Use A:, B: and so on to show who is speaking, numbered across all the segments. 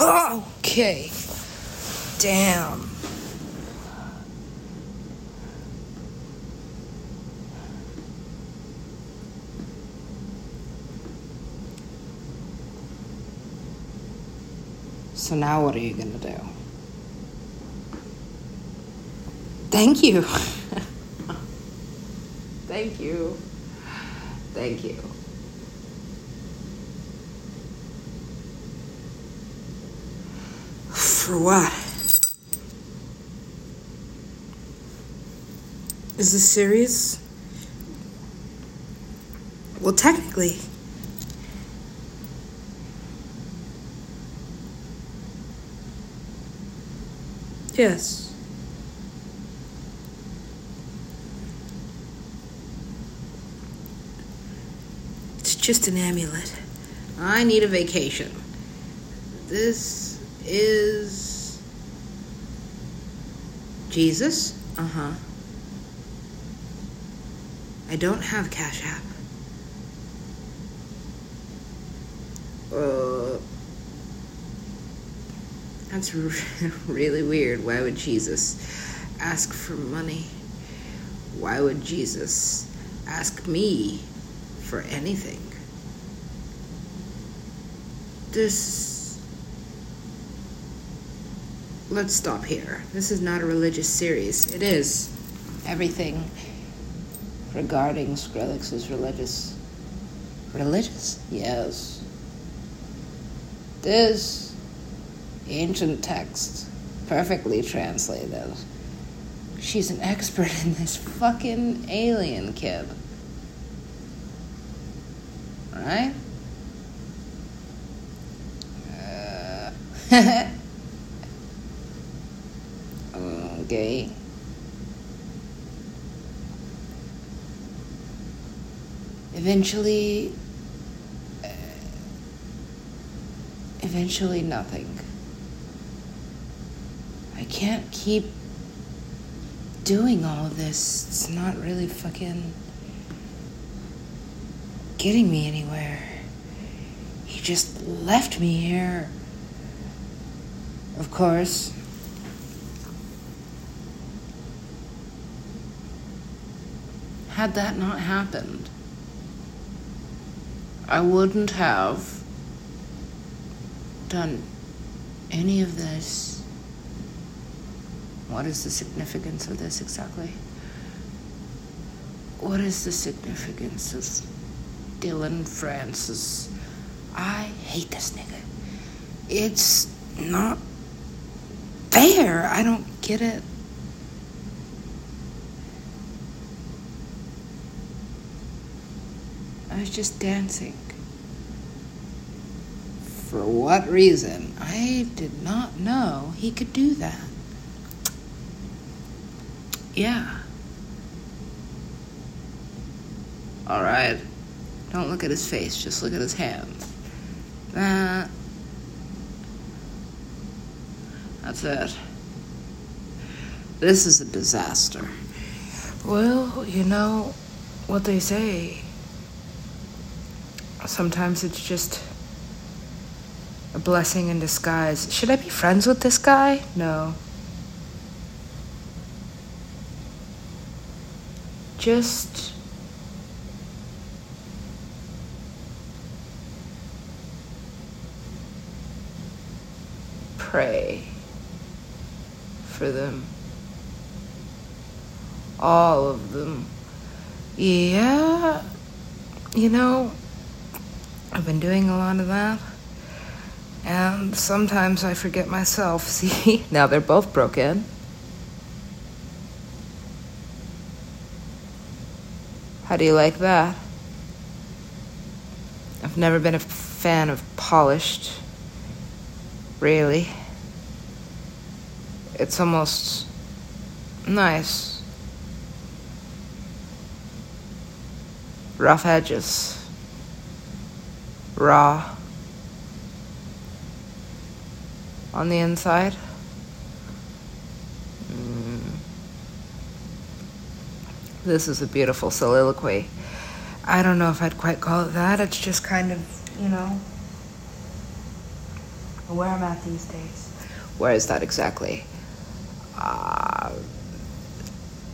A: Okay. Damn. So now what are you gonna do? Thank you. Thank you. Thank you. For what? Is this serious? Well, technically. Yes. It's just an amulet. I need a vacation. This is Jesus? Uh huh. I don't have Cash App. Uh, that's really weird. Why would Jesus ask for money? Why would Jesus ask me for anything? This. Let's stop here. This is not a religious series. It is. Everything regarding Skrillex is religious. Religious? Yes. This ancient text, perfectly translated. She's an expert in this fucking alien kid. Right? Uh, okay. Eventually, eventually nothing. I can't keep doing all of this. It's not really fucking getting me anywhere. He just left me here. Of course. Had that not happened, I wouldn't have done any of this. What is the significance of this exactly? What is the significance of Dillon Francis? I hate this nigga. It's not fair. I don't get it. I was just dancing. For what reason? I did not know he could do that. Yeah. Alright. Don't look at his face, just look at his hands. That. That's it. This is a disaster. Well, you know what they say. Sometimes it's just a blessing in disguise. Should I be friends with this guy? No. Just. Pray for them. All of them. Yeah. You know, I've been doing a lot of that. And sometimes I forget myself. See, now they're both broken. How do you like that? I've never been a fan of polished. Really. It's almost nice. Rough edges. Raw. On the inside. Mm. This is a beautiful soliloquy. I don't know if I'd quite call it that. It's just kind of, you know, where I'm at these days. Where is that exactly? Uh,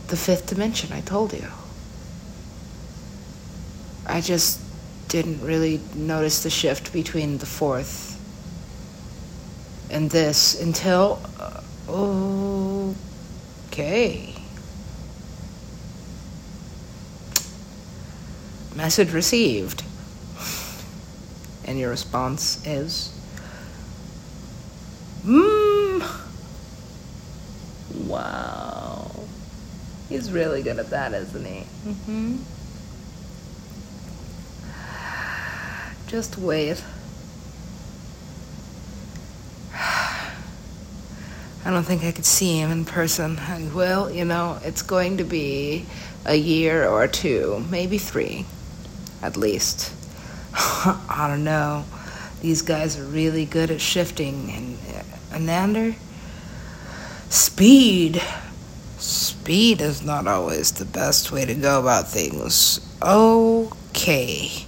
A: the fifth dimension, I told you. I just didn't really notice the shift between the fourth and this until. Uh, okay. Message received. And your response is. Mmm. Wow. He's really good at that, isn't he? Mm-hmm. Just wait. I don't think I could see him in person. Well, you know, it's going to be a year or two, maybe three, at least. I don't know. These guys are really good at shifting. And uh, Anander? Speed. Speed is not always the best way to go about things. Okay.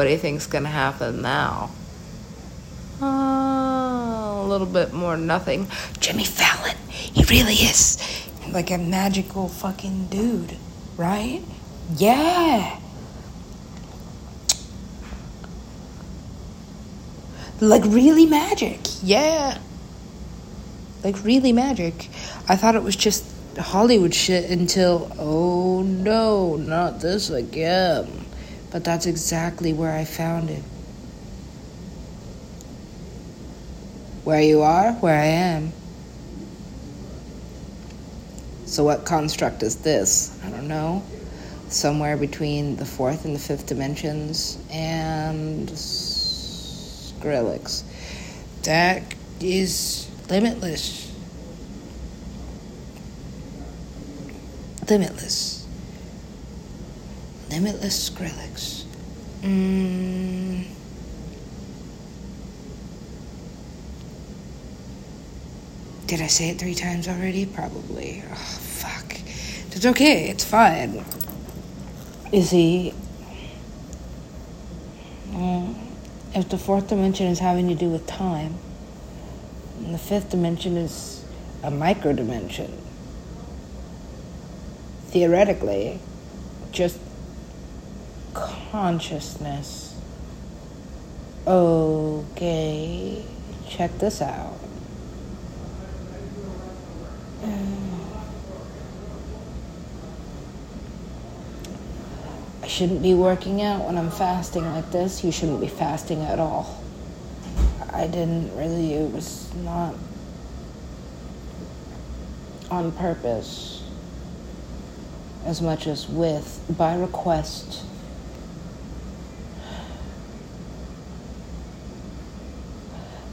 A: What do you think's gonna happen now? Uh, a little bit more nothing. Jimmy Fallon, he really is like a magical fucking dude, right? Yeah. Like really magic, yeah. Like really magic. I thought it was just Hollywood shit until, oh no, not this again. But that's exactly where I found it. Where you are, where I am. So, what construct is this? I don't know. Somewhere between the fourth and the fifth dimensions and Skrillex. That is limitless. Limitless. Limitless Skrillex. Mm. Did I say it three times already? Probably. Oh, fuck. It's okay. It's fine. Is he. Well, if the fourth dimension is having to do with time, and the fifth dimension is a micro dimension, theoretically, just consciousness. Okay, check this out. I shouldn't be working out when I'm fasting like this. You shouldn't be fasting at all. I didn't really, it was not on purpose as much as with, by request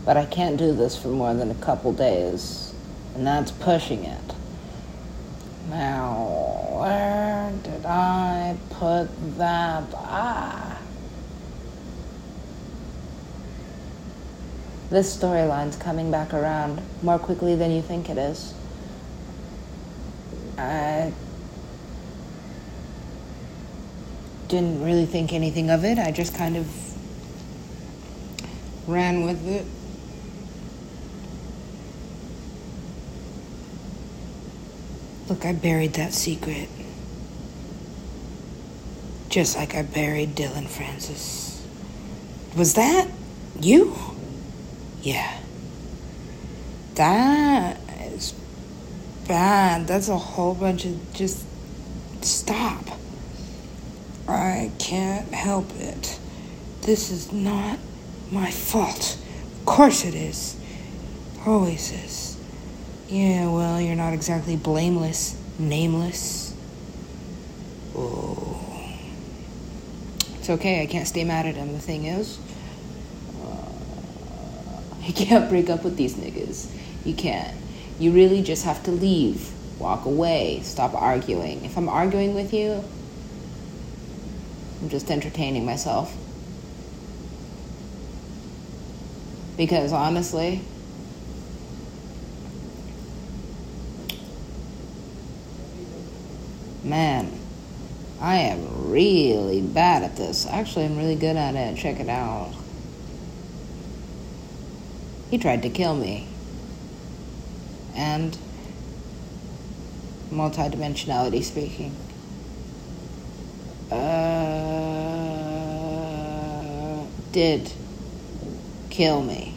A: but I can't do this for more than a couple days, and that's pushing it. Now, where did I put that? Ah. This storyline's coming back around more quickly than you think it is. I didn't really think anything of it. I just kind of ran with it. Look, I buried that secret. Just like I buried Dillon Francis. Was that you? Yeah. That is bad. That's a whole bunch of just stop. I can't help it. This is not my fault. Of course it is. Always is. Yeah, well, you're not exactly blameless, nameless. Oh. It's okay, I can't stay mad at him. The thing is, uh, you can't break up with these niggas. You can't. You really just have to leave, walk away, stop arguing. If I'm arguing with you, I'm just entertaining myself. Because honestly, Man, I am really bad at this. Actually, I'm really good at it. Check it out. He tried to kill me. And multidimensionality speaking. Uh, did kill me.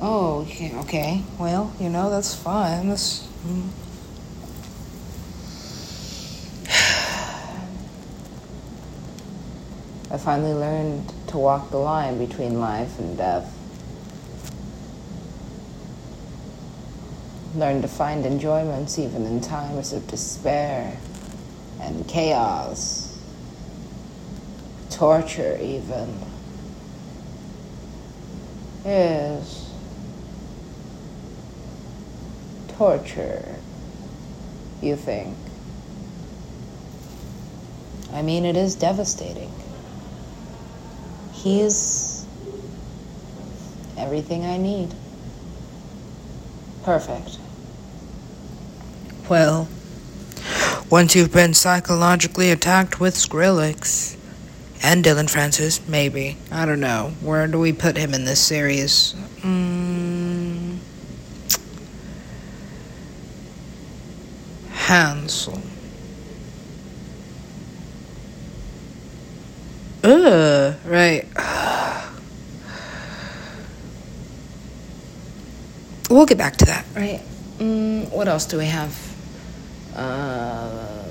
A: Oh, okay. Well, you know, that's fine. That's. Mm. I finally learned to walk the line between life and death. Learned to find enjoyments even in times of despair and chaos, torture, even. Yes. Torture, you think? I mean, it is devastating. He's everything I need. Perfect. Well, once you've been psychologically attacked with Skrillex and Dillon Francis, maybe. I don't know. Where do we put him in this series? Mm, Hansel. Ugh, right. We'll get back to that, right? Mm, what else do we have? Uh,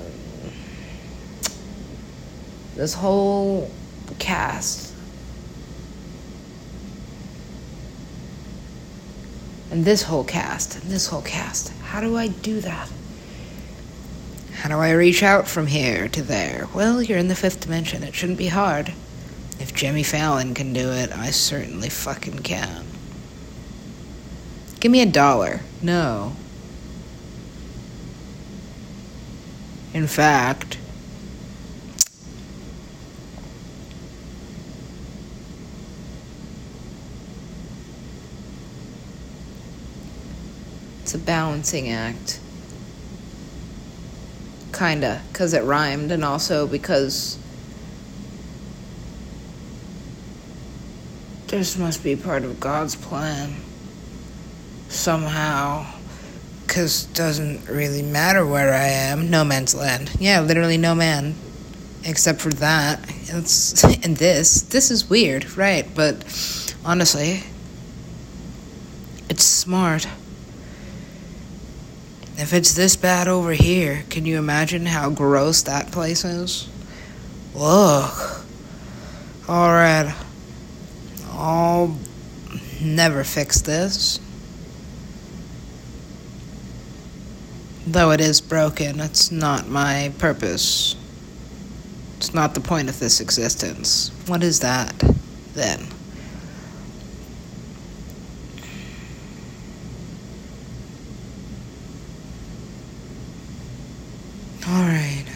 A: this whole cast. And this whole cast, and this whole cast. How do I do that? How do I reach out from here to there? Well, you're in the fifth dimension. It shouldn't be hard. If Jimmy Fallon can do it, I certainly fucking can. Give me a dollar. No. In fact, it's a balancing act. Kinda, because it rhymed, and also because this must be part of God's plan. Somehow. Because doesn't really matter where I am. No man's land. Yeah, literally no man. Except for that. It's, and this. This is weird, right? But honestly, it's smart. If it's this bad over here, can you imagine how gross that place is? Look. Alright. I'll never fix this. Though it is broken, it's not my purpose. It's not the point of this existence. What is that, then? Alright.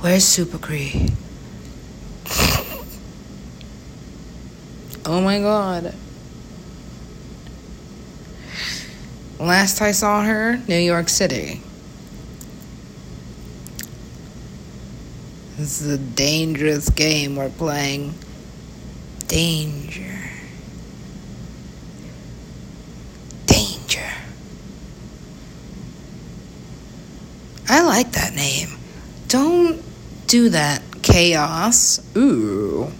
A: Where's Supercree? oh my god. Last I saw her, New York City. This is a dangerous game we're playing. Danger. Danger. I like that name. Don't do that, Chaos. Ooh.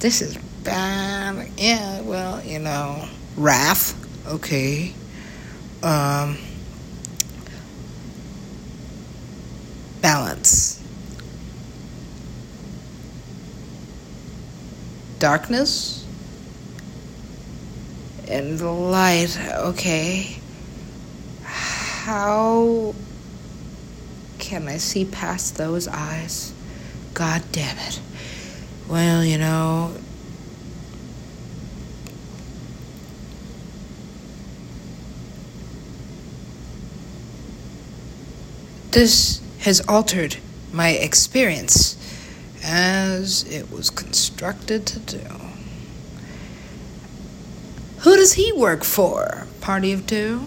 A: This is bad. Yeah, well, you know. Wrath. Okay. Um. Balance. Darkness. And the light. Okay. How can I see past those eyes? God damn it. Well, you know, this has altered my experience as it was constructed to do. Who does he work for? Party of two?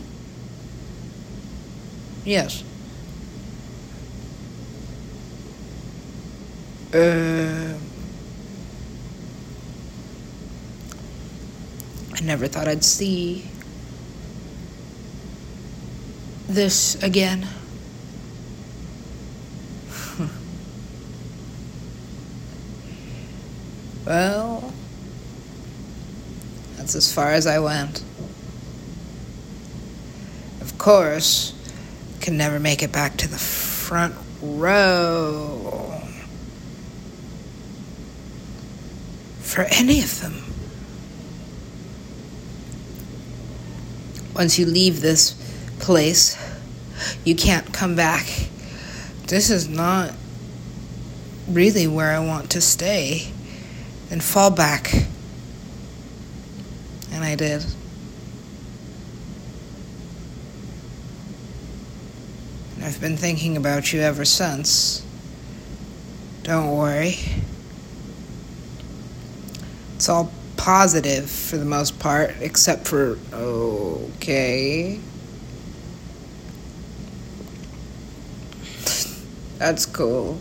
A: Yes. Uh, I never thought I'd see this again. Well, that's as far as I went. Of course, can never make it back to the front row. For any of them. Once you leave this place, you can't come back. This is not really where I want to stay. Then fall back. And I did. And I've been thinking about you ever since. Don't worry. It's all positive for the most part, except for okay. That's cool.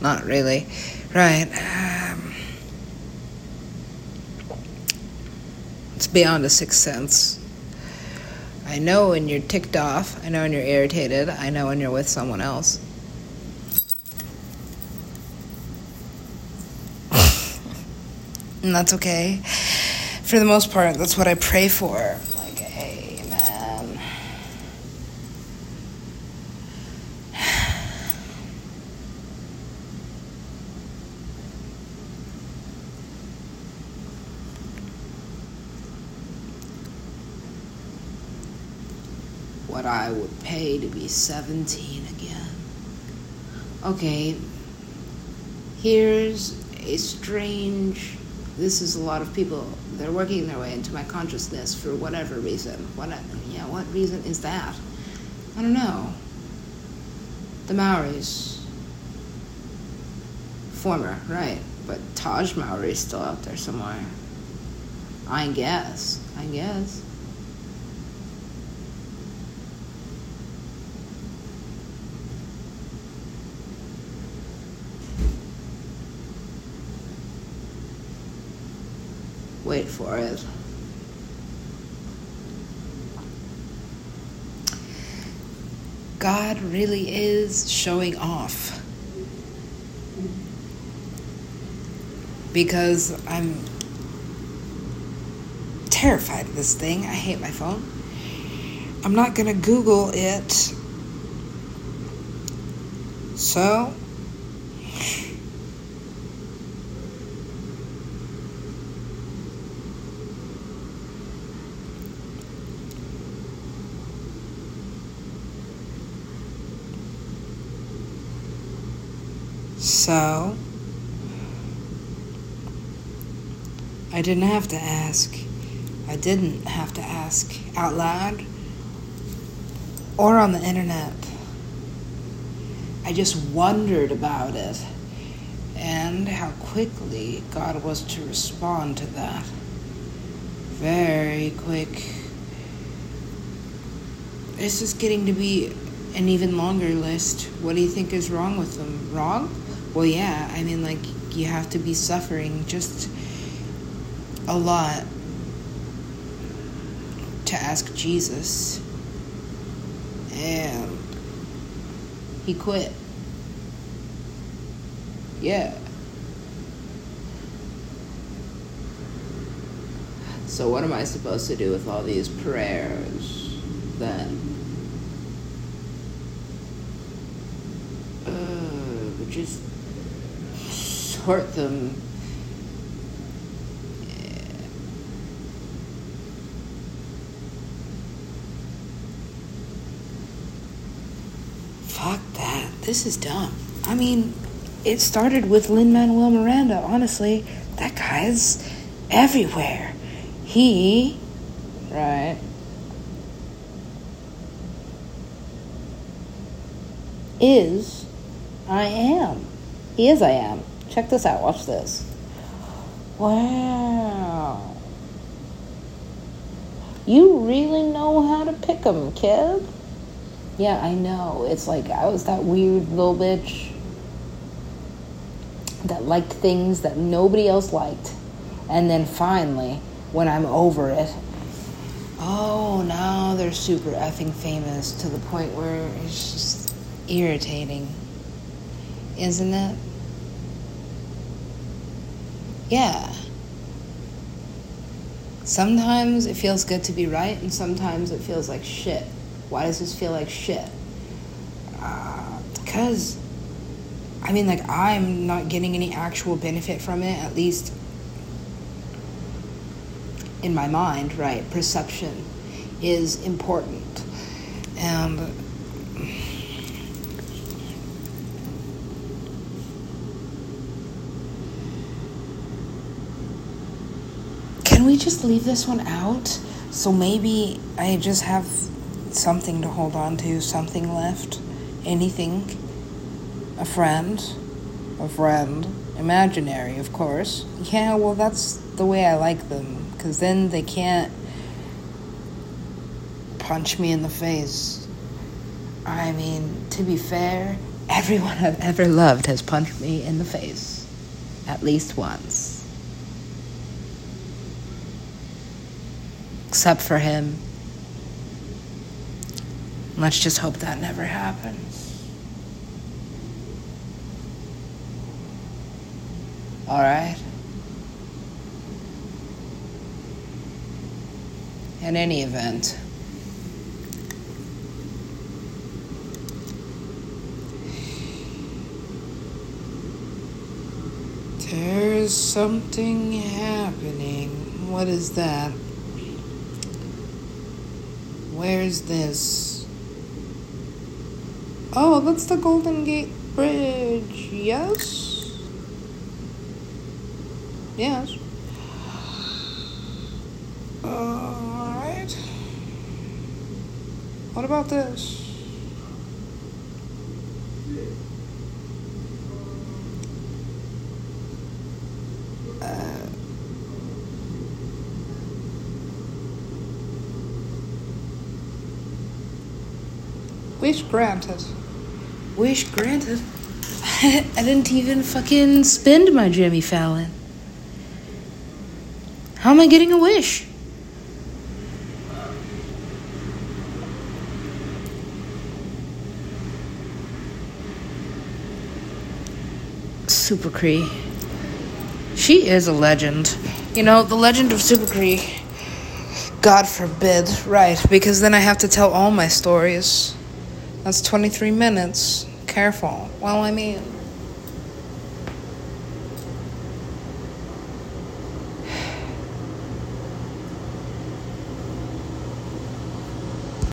A: Not really. Right. Um, it's beyond a sixth sense. I know when you're ticked off. I know when you're irritated. I know when you're with someone else. and that's okay. For the most part, that's what I pray for. Like, hey, man. What I to be 17 again. Okay, here's a strange this is a lot of people they're working their way into my consciousness for whatever reason. What yeah what reason is that? I don't know. The maoris. Former right but taj maori is still out there somewhere. I guess i guess Wait for it. God really is showing off. Because I'm terrified of this thing. I hate my phone. I'm not going to Google it. So, So, I didn't have to ask. I didn't have to ask out loud or on the internet. I just wondered about it and how quickly God was to respond to that. Very quick. This is getting to be an even longer list. What do you think is wrong with them? Wrong? Well, yeah, I mean, like, you have to be suffering just a lot to ask Jesus. And he quit. Yeah. So, what am I supposed to do with all these prayers then? Uh, just support them. Fuck that. This is dumb. I mean, it started with Lin Manuel Miranda. Honestly, that guy's everywhere. He, right, is I am. He is I am. Check this out. Watch this. Wow. You really know how to pick 'em, kid. Yeah, I know. It's like I was that weird little bitch that liked things that nobody else liked. And then finally, when I'm over it, oh, now they're super effing famous to the point where it's just irritating. Isn't it? Yeah. Sometimes it feels good to be right, and sometimes it feels like shit. Why does this feel like shit? Uh, because, I mean, like, I'm not getting any actual benefit from it, at least in my mind, right? Perception is important. And can just leave this one out? So maybe I just have something to hold on to, something left, anything. A friend, a friend, imaginary, of course. Yeah, well, that's the way I like them because then they can't punch me in the face. I mean, to be fair, everyone I've ever loved has punched me in the face at least once. Except for him. Let's just hope that never happens. Alright? In any event, there's something happening. What is that? Where's this? Oh, that's the Golden Gate Bridge. Yes? Yes. Alright. What about this? Uh, wish granted. Wish granted. I didn't even fucking spend my Jimmy Fallon. How am I getting a wish? Super Cree. She is a legend. You know, the legend of Super Cree. God forbid, right? Because then I have to tell all my stories. That's 23 minutes. Careful. Well, I mean.